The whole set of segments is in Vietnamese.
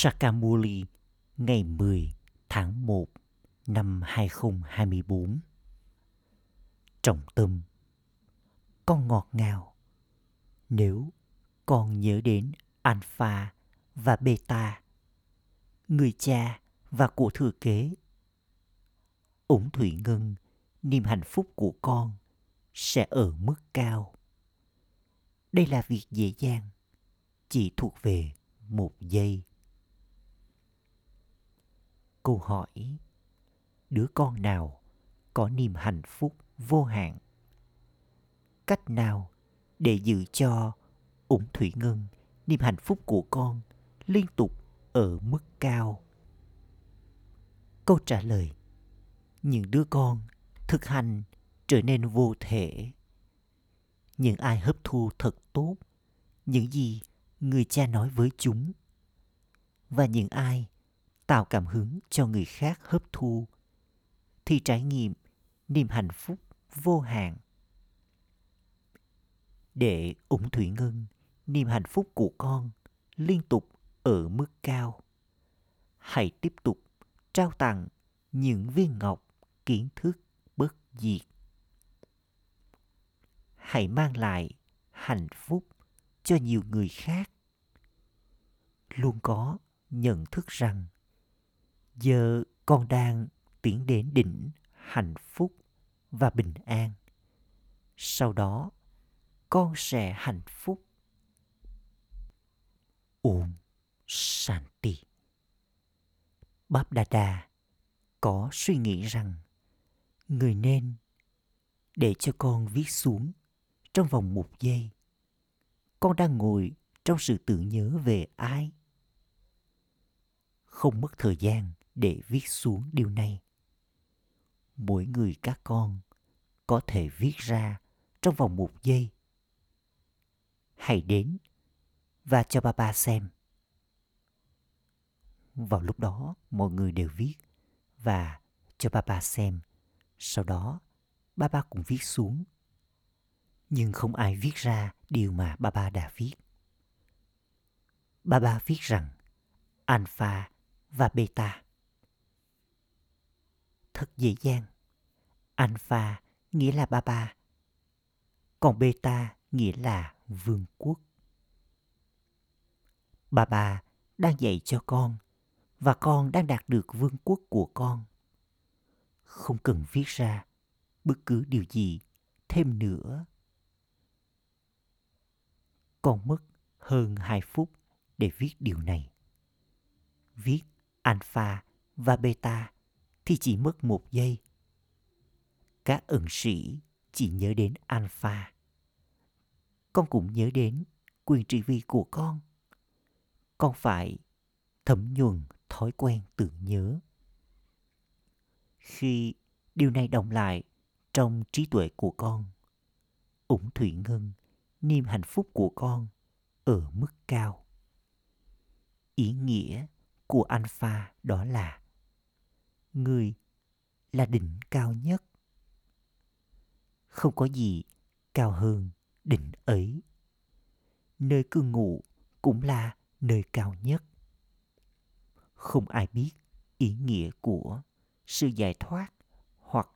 Sakamuli ngày 10 tháng 1 năm 2024. Trọng tâm Con ngọt ngào Nếu con nhớ đến Alpha và Beta, người cha và của thừa kế, ủng thủy ngân, niềm hạnh phúc của con sẽ ở mức cao. Đây là việc dễ dàng, chỉ thuộc về một giây câu hỏi, đứa con nào có niềm hạnh phúc vô hạn? Cách nào để giữ cho ủng thủy ngân niềm hạnh phúc của con liên tục ở mức cao? Câu trả lời, những đứa con thực hành trở nên vô thể. Những ai hấp thu thật tốt những gì người cha nói với chúng và những ai tạo cảm hứng cho người khác hấp thu. Thì trải nghiệm niềm hạnh phúc vô hạn. Để ủng thủy ngân, niềm hạnh phúc của con liên tục ở mức cao. Hãy tiếp tục trao tặng những viên ngọc kiến thức bất diệt. Hãy mang lại hạnh phúc cho nhiều người khác. Luôn có nhận thức rằng giờ con đang tiến đến đỉnh hạnh phúc và bình an. Sau đó, con sẽ hạnh phúc. Ôm shanti. Báp đà đà có suy nghĩ rằng người nên để cho con viết xuống trong vòng một giây. Con đang ngồi trong sự tưởng nhớ về ai. Không mất thời gian để viết xuống điều này. Mỗi người các con có thể viết ra trong vòng một giây. Hãy đến và cho ba ba xem. Vào lúc đó, mọi người đều viết và cho ba ba xem. Sau đó, ba ba cũng viết xuống. Nhưng không ai viết ra điều mà ba ba đã viết. Ba ba viết rằng alpha và beta thật dễ dàng. Alpha nghĩa là ba ba, còn beta nghĩa là vương quốc. Ba ba đang dạy cho con và con đang đạt được vương quốc của con. Không cần viết ra bất cứ điều gì thêm nữa. Con mất hơn 2 phút để viết điều này. Viết alpha và beta thì chỉ mất một giây. Các ẩn sĩ chỉ nhớ đến alpha. Con cũng nhớ đến quyền trị vi của con. Con phải thấm nhuần thói quen tưởng nhớ. Khi điều này đồng lại trong trí tuệ của con, ủng thủy ngân, niềm hạnh phúc của con ở mức cao. Ý nghĩa của alpha đó là người là đỉnh cao nhất. Không có gì cao hơn đỉnh ấy. Nơi cư ngụ cũng là nơi cao nhất. Không ai biết ý nghĩa của sự giải thoát hoặc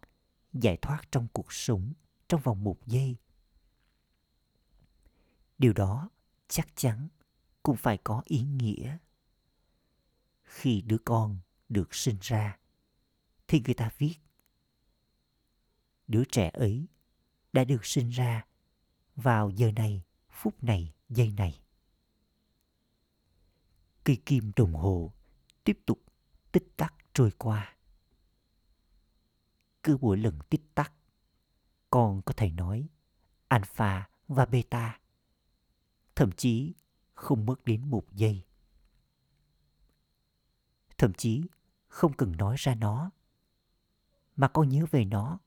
giải thoát trong cuộc sống trong vòng một giây. Điều đó chắc chắn cũng phải có ý nghĩa. Khi đứa con được sinh ra thì người ta viết. Đứa trẻ ấy đã được sinh ra vào giờ này, phút này, giây này. Cây kim đồng hồ tiếp tục tích tắc trôi qua. Cứ mỗi lần tích tắc con có thể nói alpha và beta, thậm chí không mất đến một giây. Thậm chí không cần nói ra nó mà con nhớ về nó.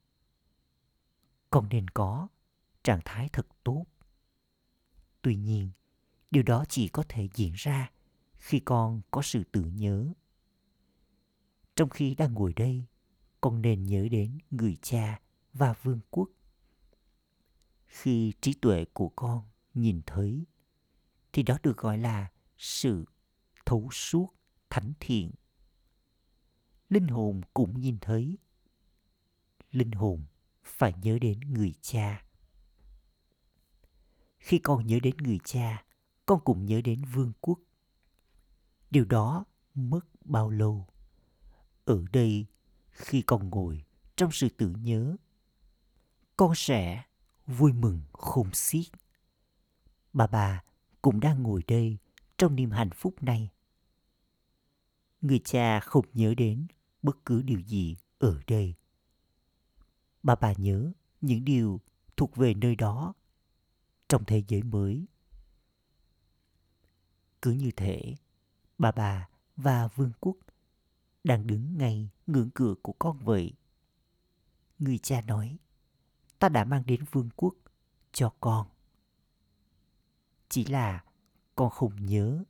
Con nên có trạng thái thật tốt. Tuy nhiên, điều đó chỉ có thể diễn ra khi con có sự tự nhớ. Trong khi đang ngồi đây, con nên nhớ đến người cha và vương quốc. Khi trí tuệ của con nhìn thấy, thì đó được gọi là sự thấu suốt thánh thiện. Linh hồn cũng nhìn thấy linh hồn phải nhớ đến người cha. Khi con nhớ đến người cha, con cũng nhớ đến vương quốc. Điều đó mất bao lâu? Ở đây, khi con ngồi trong sự tự nhớ, con sẽ vui mừng khôn xiết. Bà bà cũng đang ngồi đây trong niềm hạnh phúc này. Người cha không nhớ đến bất cứ điều gì ở đây bà bà nhớ những điều thuộc về nơi đó trong thế giới mới. Cứ như thể bà bà và vương quốc đang đứng ngay ngưỡng cửa của con vậy. Người cha nói, ta đã mang đến vương quốc cho con. Chỉ là con không nhớ.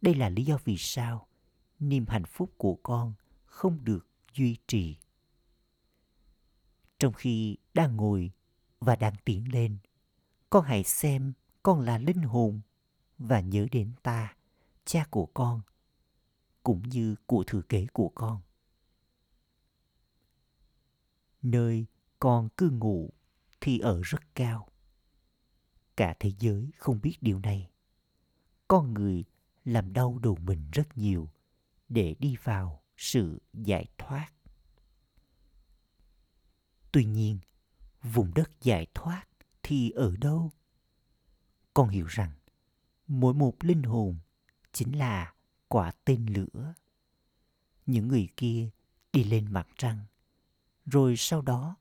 Đây là lý do vì sao niềm hạnh phúc của con không được duy trì trong khi đang ngồi và đang tiến lên. Con hãy xem con là linh hồn và nhớ đến ta, cha của con, cũng như của thừa kế của con. Nơi con cư ngụ thì ở rất cao. Cả thế giới không biết điều này. Con người làm đau đầu mình rất nhiều để đi vào sự giải thoát tuy nhiên, vùng đất giải thoát thì ở đâu? Con hiểu rằng, mỗi một linh hồn chính là quả tên lửa. Những người kia đi lên mặt trăng, rồi sau đó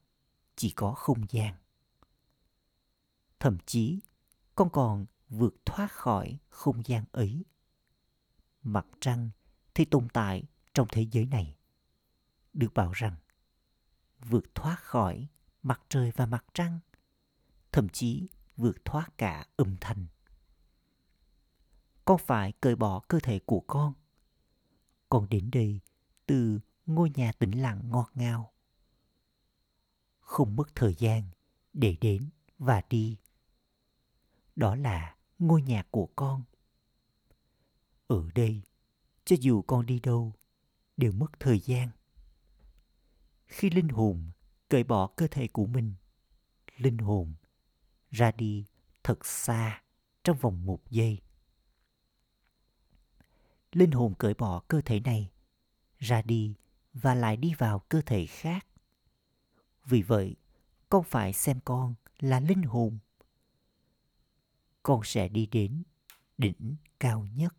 chỉ có không gian. Thậm chí, con còn vượt thoát khỏi không gian ấy. Mặt trăng thì tồn tại trong thế giới này. Được bảo rằng vượt thoát khỏi mặt trời và mặt trăng, thậm chí vượt thoát cả âm thanh. Con phải cởi bỏ cơ thể của con. Con đến đây từ ngôi nhà tĩnh lặng ngọt ngào. Không mất thời gian để đến và đi. Đó là ngôi nhà của con. Ở đây, cho dù con đi đâu, đều mất thời gian khi linh hồn cởi bỏ cơ thể của mình. Linh hồn ra đi thật xa trong vòng một giây. Linh hồn cởi bỏ cơ thể này, ra đi và lại đi vào cơ thể khác. Vì vậy, con phải xem con là linh hồn. Con sẽ đi đến đỉnh cao nhất.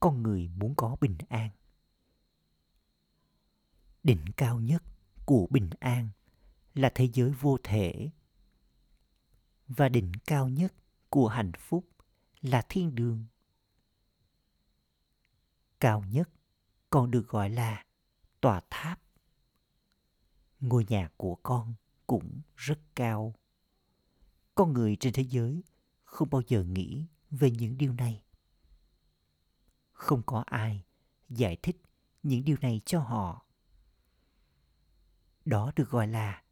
Con người muốn có bình an đỉnh cao nhất của bình an là thế giới vô thể. Và đỉnh cao nhất của hạnh phúc là thiên đường. Cao nhất còn được gọi là tòa tháp. Ngôi nhà của con cũng rất cao. Con người trên thế giới không bao giờ nghĩ về những điều này. Không có ai giải thích những điều này cho họ đó được gọi là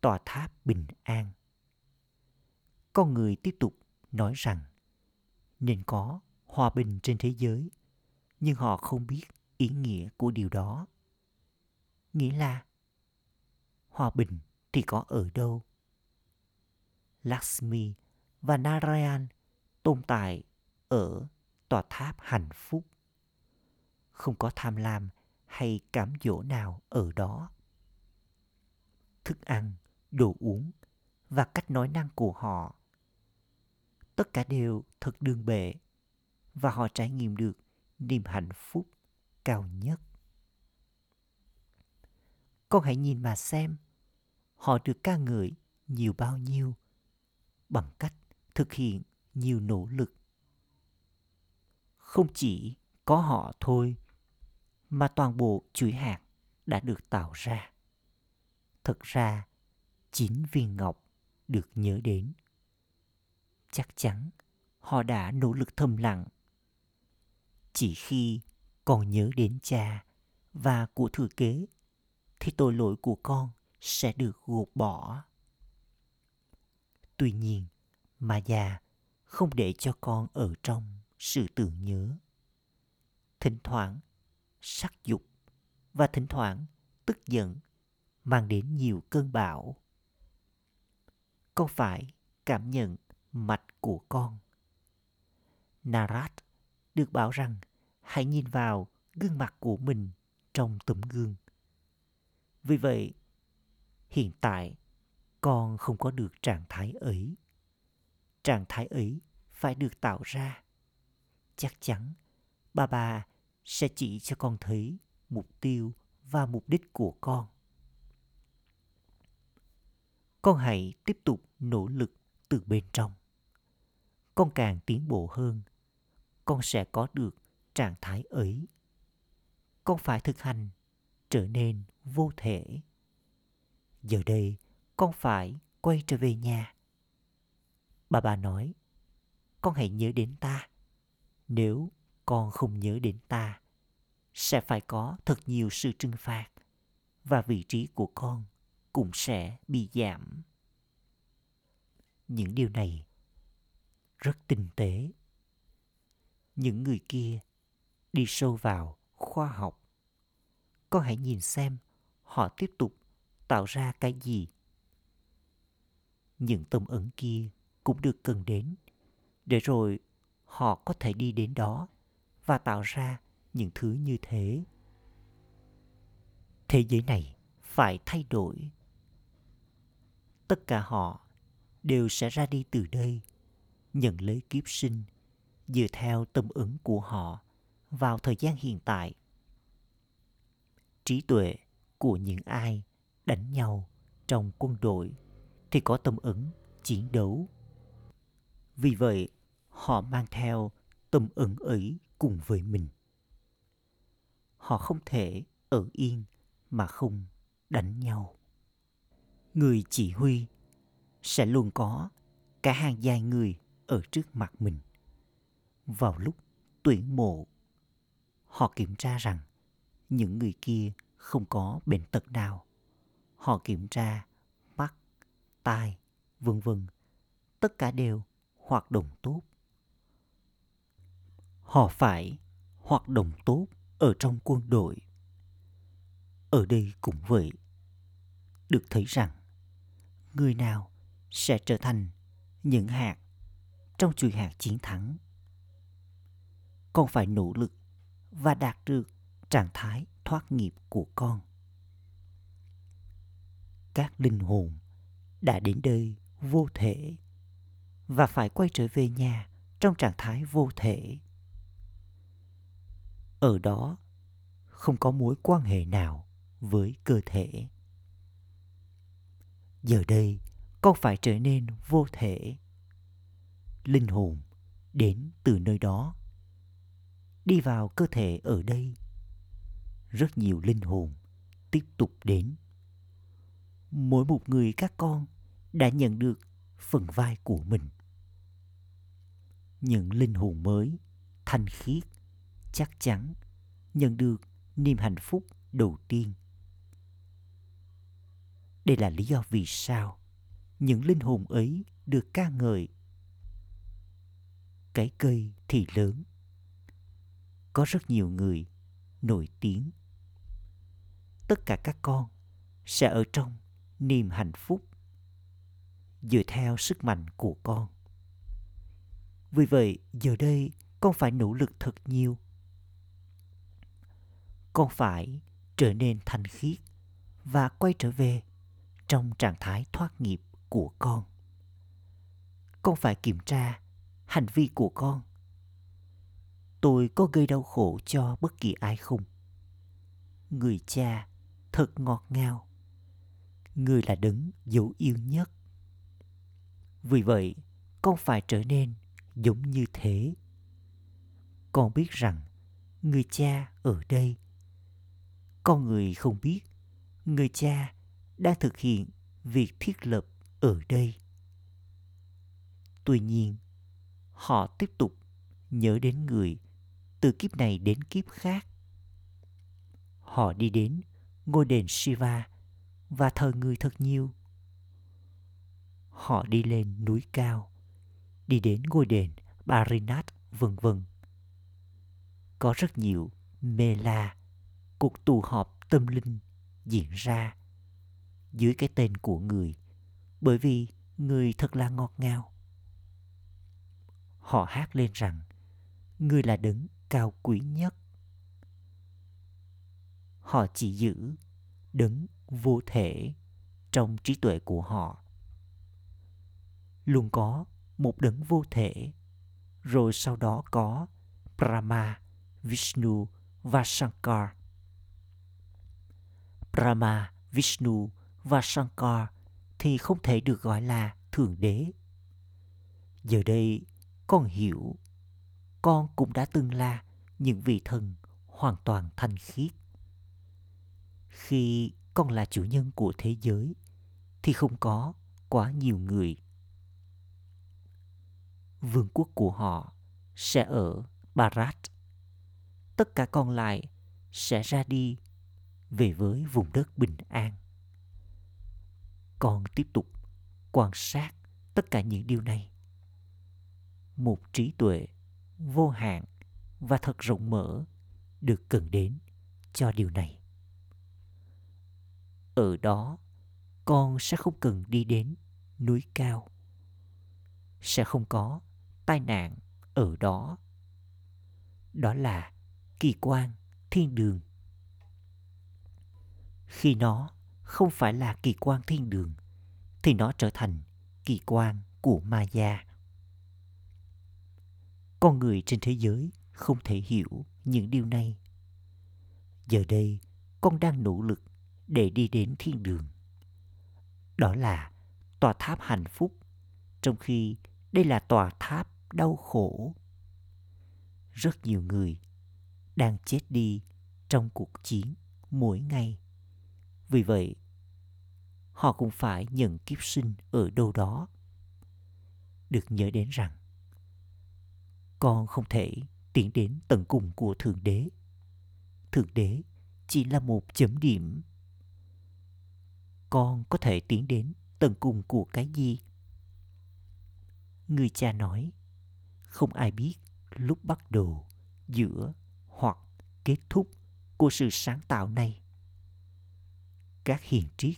tòa tháp bình an. Con người tiếp tục nói rằng, nên có hòa bình trên thế giới, nhưng họ không biết ý nghĩa của điều đó. Nghĩa là, hòa bình thì có ở đâu? Lakshmi và narayan tồn tại ở tòa tháp hạnh phúc. Không có tham lam hay cám dỗ nào ở đó thức ăn, đồ uống và cách nói năng của họ. Tất cả đều thật đường bệ và họ trải nghiệm được niềm hạnh phúc cao nhất. Con hãy nhìn mà xem họ được ca ngợi nhiều bao nhiêu bằng cách thực hiện nhiều nỗ lực. Không chỉ có họ thôi mà toàn bộ chuỗi hạt đã được tạo ra thật ra chín viên ngọc được nhớ đến. Chắc chắn họ đã nỗ lực thầm lặng. Chỉ khi còn nhớ đến cha và của thừa kế, thì tội lỗi của con sẽ được gột bỏ. Tuy nhiên mà già không để cho con ở trong sự tưởng nhớ. Thỉnh thoảng sắc dục và thỉnh thoảng tức giận mang đến nhiều cơn bão. Con phải cảm nhận mạch của con. Narat được bảo rằng hãy nhìn vào gương mặt của mình trong tấm gương. Vì vậy, hiện tại con không có được trạng thái ấy. Trạng thái ấy phải được tạo ra. Chắc chắn bà bà sẽ chỉ cho con thấy mục tiêu và mục đích của con. Con hãy tiếp tục nỗ lực từ bên trong. Con càng tiến bộ hơn, con sẽ có được trạng thái ấy. Con phải thực hành trở nên vô thể. Giờ đây, con phải quay trở về nhà. Bà bà nói, con hãy nhớ đến ta. Nếu con không nhớ đến ta, sẽ phải có thật nhiều sự trừng phạt và vị trí của con cũng sẽ bị giảm. Những điều này rất tinh tế. Những người kia đi sâu vào khoa học. có hãy nhìn xem họ tiếp tục tạo ra cái gì. Những tâm ấn kia cũng được cần đến để rồi họ có thể đi đến đó và tạo ra những thứ như thế. Thế giới này phải thay đổi. Tất cả họ đều sẽ ra đi từ đây, nhận lấy kiếp sinh dựa theo tâm ứng của họ vào thời gian hiện tại. Trí tuệ của những ai đánh nhau trong quân đội thì có tâm ứng chiến đấu. Vì vậy, họ mang theo tâm ứng ấy cùng với mình. Họ không thể ở yên mà không đánh nhau. Người chỉ huy sẽ luôn có cả hàng dài người ở trước mặt mình. Vào lúc tuyển mộ, họ kiểm tra rằng những người kia không có bệnh tật nào. Họ kiểm tra mắt, tai, vân vân. Tất cả đều hoạt động tốt. Họ phải hoạt động tốt ở trong quân đội. Ở đây cũng vậy. Được thấy rằng người nào sẽ trở thành những hạt trong chuỗi hạt chiến thắng. Con phải nỗ lực và đạt được trạng thái thoát nghiệp của con. Các linh hồn đã đến đây vô thể và phải quay trở về nhà trong trạng thái vô thể. Ở đó không có mối quan hệ nào với cơ thể. Giờ đây, con phải trở nên vô thể. Linh hồn đến từ nơi đó. Đi vào cơ thể ở đây. Rất nhiều linh hồn tiếp tục đến. Mỗi một người các con đã nhận được phần vai của mình. Những linh hồn mới, thanh khiết, chắc chắn nhận được niềm hạnh phúc đầu tiên. Đây là lý do vì sao những linh hồn ấy được ca ngợi. Cái cây thì lớn. Có rất nhiều người nổi tiếng. Tất cả các con sẽ ở trong niềm hạnh phúc dựa theo sức mạnh của con. Vì vậy, giờ đây con phải nỗ lực thật nhiều. Con phải trở nên thanh khiết và quay trở về trong trạng thái thoát nghiệp của con. Con phải kiểm tra hành vi của con. Tôi có gây đau khổ cho bất kỳ ai không? Người cha thật ngọt ngào. Người là đấng dấu yêu nhất. Vì vậy, con phải trở nên giống như thế. Con biết rằng người cha ở đây. Con người không biết người cha đang thực hiện việc thiết lập ở đây. Tuy nhiên, họ tiếp tục nhớ đến người từ kiếp này đến kiếp khác. Họ đi đến ngôi đền shiva và thờ người thật nhiều. Họ đi lên núi cao, đi đến ngôi đền barinath vân vân. Có rất nhiều mê la, cuộc tụ họp tâm linh diễn ra dưới cái tên của người, bởi vì người thật là ngọt ngào. Họ hát lên rằng, người là đấng cao quý nhất. Họ chỉ giữ đấng vô thể trong trí tuệ của họ. Luôn có một đấng vô thể, rồi sau đó có brahma, vishnu và shankar. Brahma, vishnu và shankar thì không thể được gọi là thượng đế giờ đây, con hiểu, con cũng đã từng là những vị thần hoàn toàn thanh khiết khi con là chủ nhân của thế giới, thì không có quá nhiều người vương quốc của họ sẽ ở Barat. Tất cả còn lại sẽ ra đi về với vùng đất bình an. Con tiếp tục quan sát tất cả những điều này. Một trí tuệ vô hạn và thật rộng mở được cần đến cho điều này. Ở đó, con sẽ không cần đi đến núi cao. Sẽ không có tai nạn ở đó. Đó là kỳ quan thiên đường. Khi nó không phải là kỳ quan thiên đường, thì nó trở thành kỳ quan của ma gia. Con người trên thế giới không thể hiểu những điều này. Giờ đây, con đang nỗ lực để đi đến thiên đường. Đó là tòa tháp hạnh phúc, trong khi đây là tòa tháp đau khổ. Rất nhiều người đang chết đi trong cuộc chiến mỗi ngày. Vì vậy, họ cũng phải nhận kiếp sinh ở đâu đó. Được nhớ đến rằng, con không thể tiến đến tận cùng của Thượng Đế. Thượng Đế chỉ là một chấm điểm. Con có thể tiến đến tận cùng của cái gì? Người cha nói, không ai biết lúc bắt đầu, giữa hoặc kết thúc của sự sáng tạo này. Các hiền triết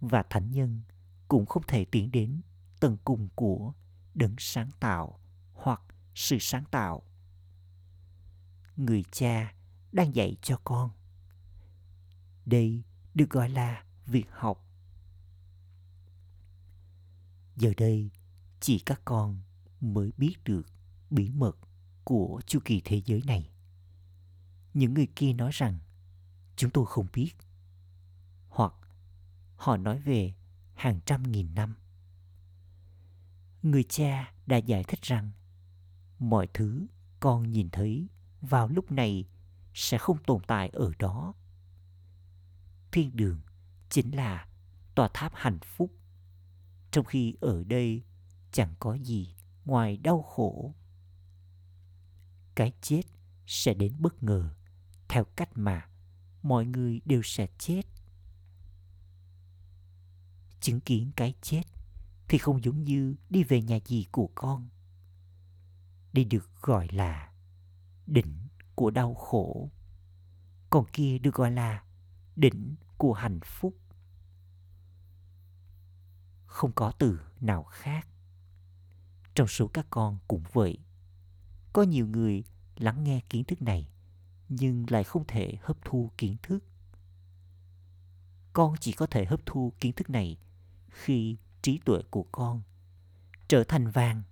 và thánh nhân cũng không thể tiến đến tầng cùng của đấng sáng tạo hoặc sự sáng tạo. Người cha đang dạy cho con. Đây được gọi là việc học. Giờ đây, chỉ các con mới biết được bí mật của chu kỳ thế giới này. Những người kia nói rằng chúng tôi không biết. Họ nói về hàng trăm nghìn năm. Người cha đã giải thích rằng mọi thứ con nhìn thấy vào lúc này sẽ không tồn tại ở đó. Thiên đường chính là tòa tháp hạnh phúc, trong khi ở đây chẳng có gì ngoài đau khổ cái chết sẽ đến bất ngờ theo cách mà mọi người đều sẽ chết chứng kiến cái chết, thì không giống như đi về nhà dì của con. Đây được gọi là đỉnh của đau khổ. Còn kia được gọi là đỉnh của hạnh phúc. Không có từ nào khác. Trong số các con cũng vậy. Có nhiều người lắng nghe kiến thức này, nhưng lại không thể hấp thu kiến thức. Con chỉ có thể hấp thu kiến thức này khi trí tuệ của con trở thành vàng.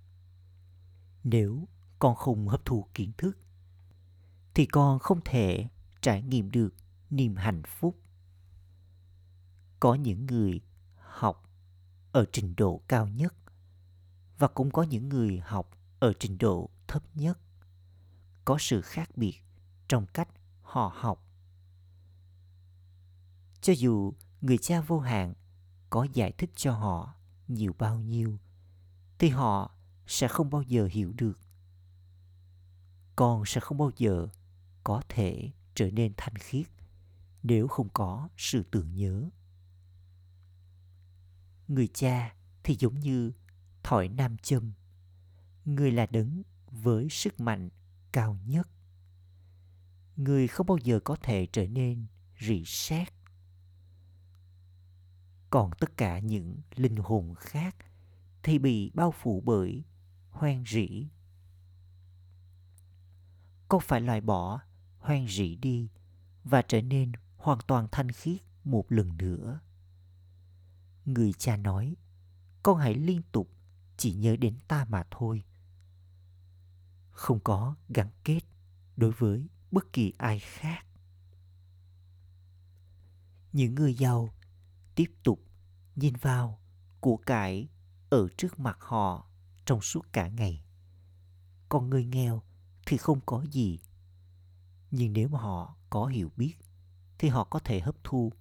Nếu con không hấp thụ kiến thức, thì con không thể trải nghiệm được niềm hạnh phúc. Có những người học ở trình độ cao nhất và cũng có những người học ở trình độ thấp nhất. Có sự khác biệt trong cách họ học. Cho dù người cha vô hạn có giải thích cho họ nhiều bao nhiêu, thì họ sẽ không bao giờ hiểu được. Con sẽ không bao giờ có thể trở nên thanh khiết nếu không có sự tưởng nhớ. Người cha thì giống như thỏi nam châm. Người là đấng với sức mạnh cao nhất. Người không bao giờ có thể trở nên rỉ sét còn tất cả những linh hồn khác thì bị bao phủ bởi hoang rỉ. Con phải loại bỏ hoang rỉ đi và trở nên hoàn toàn thanh khiết một lần nữa? Người cha nói, con hãy liên tục chỉ nhớ đến ta mà thôi. Không có gắn kết đối với bất kỳ ai khác. Những người giàu tiếp tục nhìn vào của cải ở trước mặt họ trong suốt cả ngày. Còn người nghèo thì không có gì. Nhưng nếu mà họ có hiểu biết, thì họ có thể hấp thu.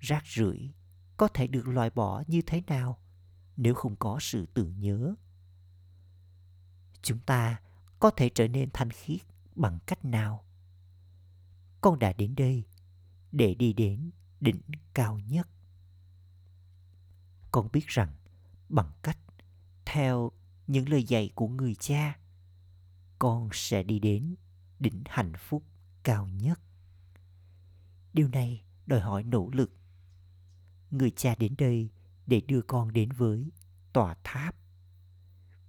Rác rưởi có thể được loại bỏ như thế nào nếu không có sự tưởng nhớ? Chúng ta có thể trở nên thanh khiết bằng cách nào? Con đã đến đây để đi đến đỉnh cao nhất. Con biết rằng bằng cách theo những lời dạy của người cha, con sẽ đi đến đỉnh hạnh phúc cao nhất. Điều này đòi hỏi nỗ lực. Người cha đến đây để đưa con đến với tòa tháp.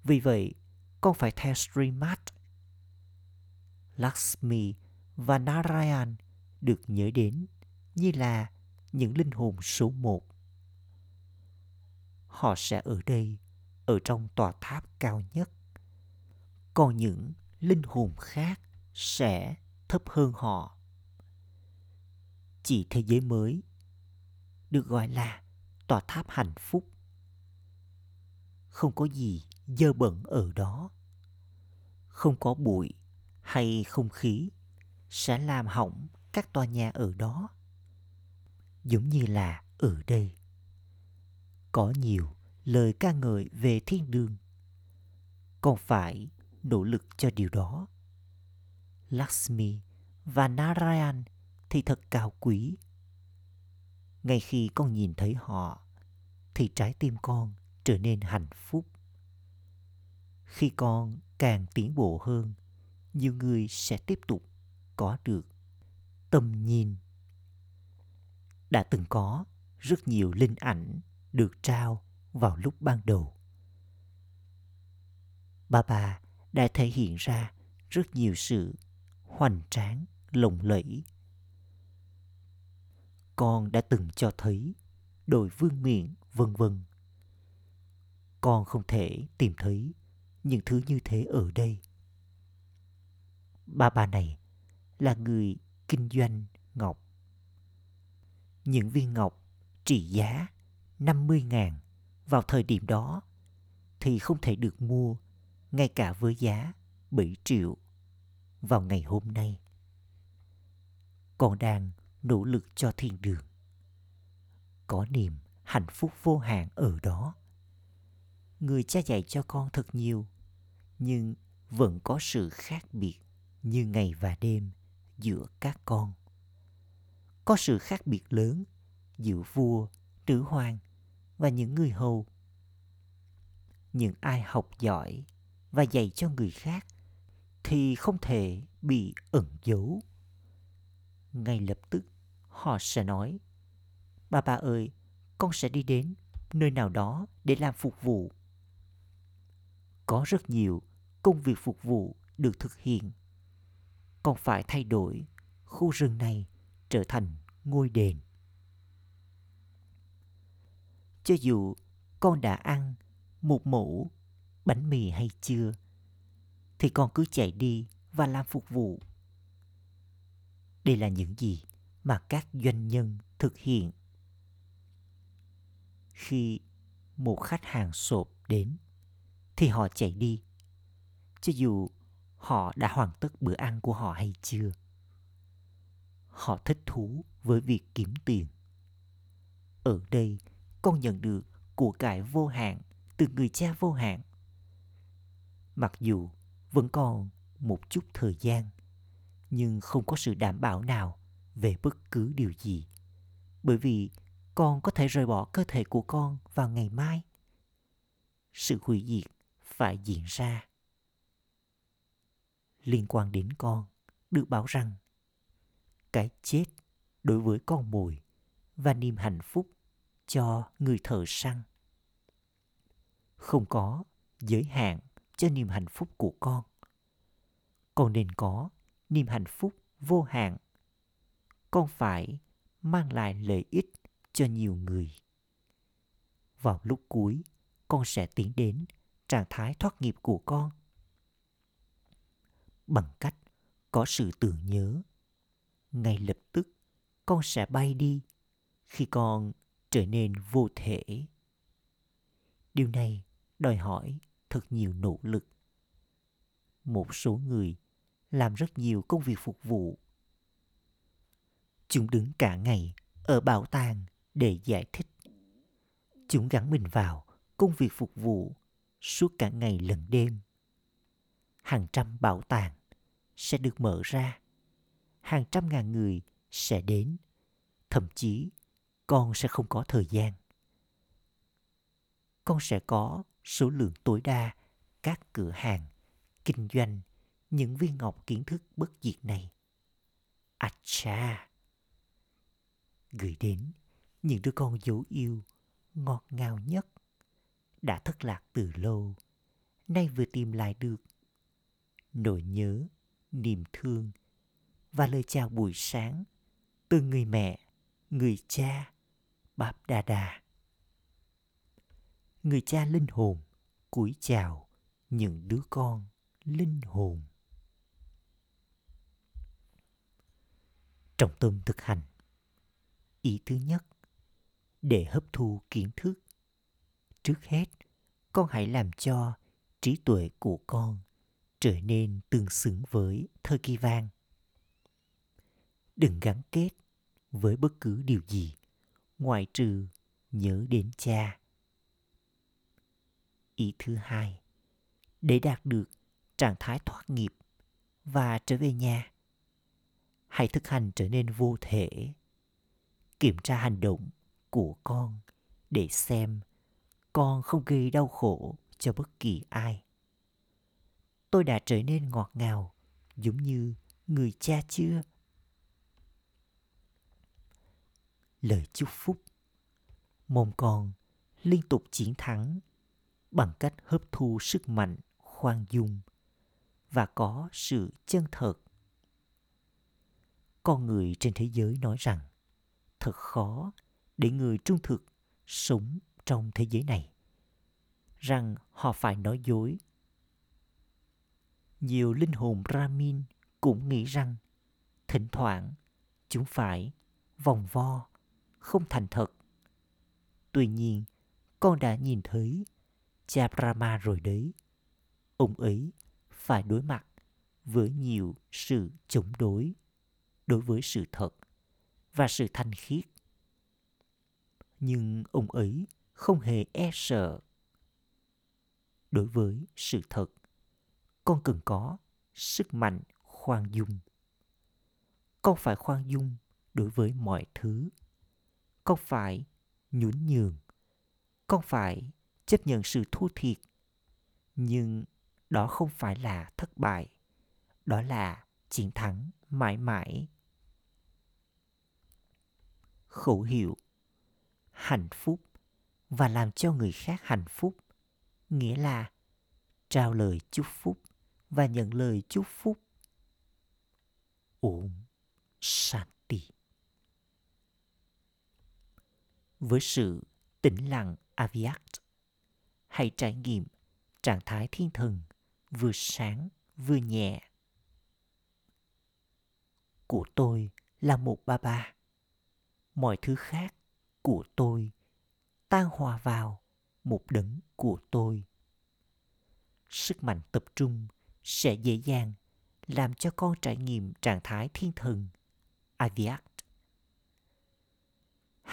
Vì vậy, con phải theo Srimad. Lakshmi và Narayan được nhớ đến như là những linh hồn số một. Họ sẽ ở đây, ở trong tòa tháp cao nhất. Còn những linh hồn khác sẽ thấp hơn họ. Chỉ thế giới mới được gọi là tòa tháp hạnh phúc. Không có gì dơ bẩn ở đó. Không có bụi hay không khí sẽ làm hỏng các tòa nhà ở đó. Giống như là ở đây. Có nhiều lời ca ngợi về thiên đường. Còn phải nỗ lực cho điều đó. Lakshmi và Narayan thì thật cao quý. Ngay khi con nhìn thấy họ, thì trái tim con trở nên hạnh phúc. Khi con càng tiến bộ hơn, nhiều người sẽ tiếp tục có được tầm nhìn. Đã từng có rất nhiều linh ảnh được trao vào lúc ban đầu. Bà bà đã thể hiện ra rất nhiều sự hoành tráng, lộng lẫy. Con đã từng cho thấy đội vương miện vân vân. Con không thể tìm thấy những thứ như thế ở đây. Bà bà này là người kinh doanh ngọc. Những viên ngọc trị giá 50 ngàn vào thời điểm đó thì không thể được mua, ngay cả với giá 7 triệu vào ngày hôm nay. Con đang nỗ lực cho thiên đường. Có niềm hạnh phúc vô hạn ở đó. Người cha dạy cho con thật nhiều, nhưng vẫn có sự khác biệt như ngày và đêm giữa các con. Có sự khác biệt lớn giữa vua, trữ hoàng và những người hầu. Những ai học giỏi và dạy cho người khác thì không thể bị ẩn giấu. Ngay lập tức họ sẽ nói Bà bà ơi, con sẽ đi đến nơi nào đó để làm phục vụ. Có rất nhiều công việc phục vụ được thực hiện. Còn phải thay đổi khu rừng này trở thành ngôi đền. Cho dù con đã ăn một mũ bánh mì hay chưa, thì con cứ chạy đi và làm phục vụ. Đây là những gì mà các doanh nhân thực hiện. Khi một khách hàng sộp đến, thì họ chạy đi cho dù họ đã hoàn tất bữa ăn của họ hay chưa họ thích thú với việc kiếm tiền. Ở đây, con nhận được của cải vô hạn từ người cha vô hạn. Mặc dù vẫn còn một chút thời gian, nhưng không có sự đảm bảo nào về bất cứ điều gì, bởi vì con có thể rời bỏ cơ thể của con vào ngày mai. Sự hủy diệt phải diễn ra. Liên quan đến con, được bảo rằng cái chết đối với con mồi và niềm hạnh phúc cho người thợ săn. Không có giới hạn cho niềm hạnh phúc của con con nên có niềm hạnh phúc vô hạn. Con phải mang lại lợi ích cho nhiều người. Vào lúc cuối, con sẽ tiến đến trạng thái thoát nghiệp của con. Bằng cách có sự tưởng nhớ ngay lập tức con sẽ bay đi khi con trở nên vô thể. Điều này đòi hỏi thật nhiều nỗ lực. Một số người làm rất nhiều công việc phục vụ. Chúng đứng cả ngày ở bảo tàng để giải thích. Chúng gắn mình vào công việc phục vụ suốt cả ngày lẫn đêm. Hàng trăm bảo tàng sẽ được mở ra hàng trăm ngàn người sẽ đến. Thậm chí, con sẽ không có thời gian. Con sẽ có số lượng tối đa các cửa hàng, kinh doanh, những viên ngọc kiến thức bất diệt này. À cha gửi đến những đứa con dấu yêu ngọt ngào nhất đã thất lạc từ lâu, nay vừa tìm lại được nỗi nhớ, niềm thương và lời chào buổi sáng từ người mẹ, người cha, báp đà đà người cha linh hồn cúi chào những đứa con linh hồn. Trọng tâm thực hành. Ý thứ nhất, để hấp thu kiến thức. Trước hết, con hãy làm cho trí tuệ của con trở nên tương xứng với thời kỳ vang đừng gắn kết với bất cứ điều gì, ngoại trừ nhớ đến cha. Ý thứ hai, để đạt được trạng thái thoát nghiệp và trở về nhà, hãy thực hành trở nên vô thể, kiểm tra hành động của con để xem con không gây đau khổ cho bất kỳ ai. Tôi đã trở nên ngọt ngào, giống như người cha chưa? Lời chúc phúc. Mong con liên tục chiến thắng bằng cách hấp thu sức mạnh, khoan dung và có sự chân thật. Con người trên thế giới nói rằng, thật khó để người trung thực sống trong thế giới này. Rằng họ phải nói dối. Nhiều linh hồn brahmin cũng nghĩ rằng, thỉnh thoảng chúng phải vòng vo không thành thật. Tuy nhiên, con đã nhìn thấy cha brahma rồi đấy. Ông ấy phải đối mặt với nhiều sự chống đối đối với sự thật và sự thanh khiết. Nhưng ông ấy không hề e sợ đối với sự thật. Con cần có sức mạnh khoan dung. Con phải khoan dung đối với mọi thứ con phải nhún nhường. Con phải chấp nhận sự thua thiệt. Nhưng đó không phải là thất bại. Đó là chiến thắng mãi mãi. Khẩu hiệu hạnh phúc và làm cho người khác hạnh phúc nghĩa là trao lời chúc phúc và nhận lời chúc phúc. Ổn shanti với sự tĩnh lặng aviat. Hãy trải nghiệm trạng thái thiên thần vừa sáng vừa nhẹ. Của tôi là một ba ba. Mọi thứ khác của tôi tan hòa vào một đấng của tôi. Sức mạnh tập trung sẽ dễ dàng làm cho con trải nghiệm trạng thái thiên thần aviat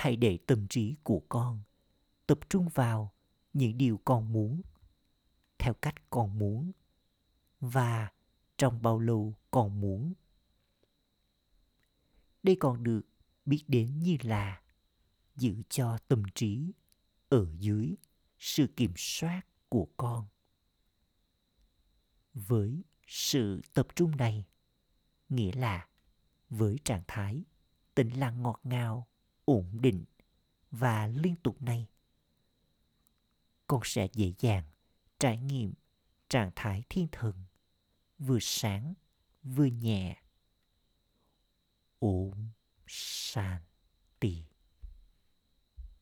hãy để tâm trí của con tập trung vào những điều con muốn, theo cách con muốn và trong bao lâu con muốn. Đây còn được biết đến như là giữ cho tâm trí ở dưới sự kiểm soát của con. Với sự tập trung này, nghĩa là với trạng thái tĩnh lặng ngọt ngào ổn định và liên tục này, con sẽ dễ dàng trải nghiệm trạng thái thiên thần, vừa sáng, vừa nhẹ. Ổn sàn